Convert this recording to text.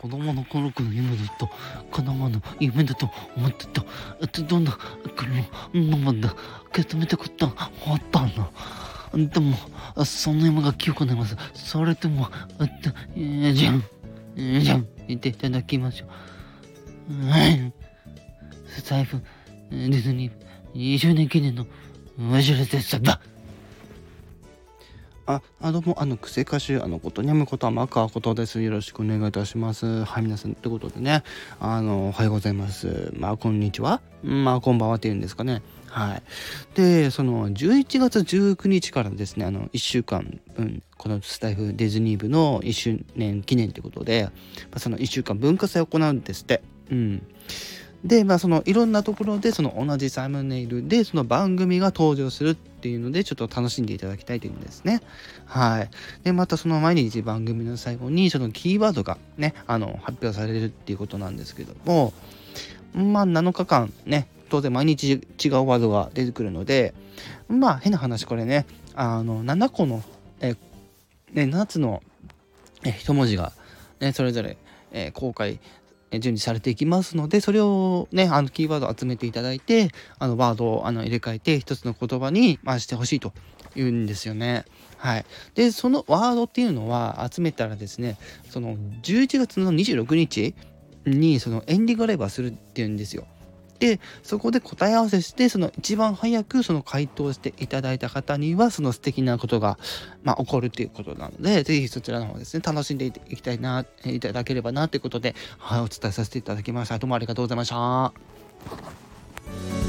子供の頃から夢だと、叶わぬ夢だと思ってた。えっと、どんな、この、ままだ、受け止めたことあったな。でも、その夢が記憶になります。それとも、えっと、えー、じゃん、えー、じゃん、言っていただきましょう。はい。財布、ディズニー、2周年記念のお知らせさだ。あ、あどうも、あの、癖歌手、あの、ことにゃむこと天川ことです。よろしくお願いいたします。はい、皆さん、ということでね、あの、おはようございます。まあ、こんにちは。まあ、こんばんはって言うんですかね。はい。で、その、11月19日からですね、あの、1週間分、このスタイフディズニー部の1周年記念ということで、まあ、その1週間文化祭を行うんですって。うん。で、まあ、そのいろんなところでその同じサムネイルでその番組が登場するっていうのでちょっと楽しんでいただきたいというんですね。はい。で、またその毎日番組の最後にそのキーワードがね、あの、発表されるっていうことなんですけども、まあ7日間ね、当然毎日違うワードが出てくるので、まあ変な話これね、あの、7個の、え、ね、7つの、え、一文字が、ね、それぞれ、えー、公開準備されていきますので、それをね、あの、キーワードを集めていただいて、あの、ワードをあの入れ替えて、一つの言葉に回してほしいと言うんですよね。はい。で、そのワードっていうのは集めたらですね、その11月の26日にそのエンディングライブはするっていうんですよ。でそこで答え合わせしてその一番早くその回答していただいた方にはその素敵なことが、まあ、起こるっていうことなので是非そちらの方ですね楽しんでいきたいないただければなということで、はい、お伝えさせていただきましたどうもありがとうございました。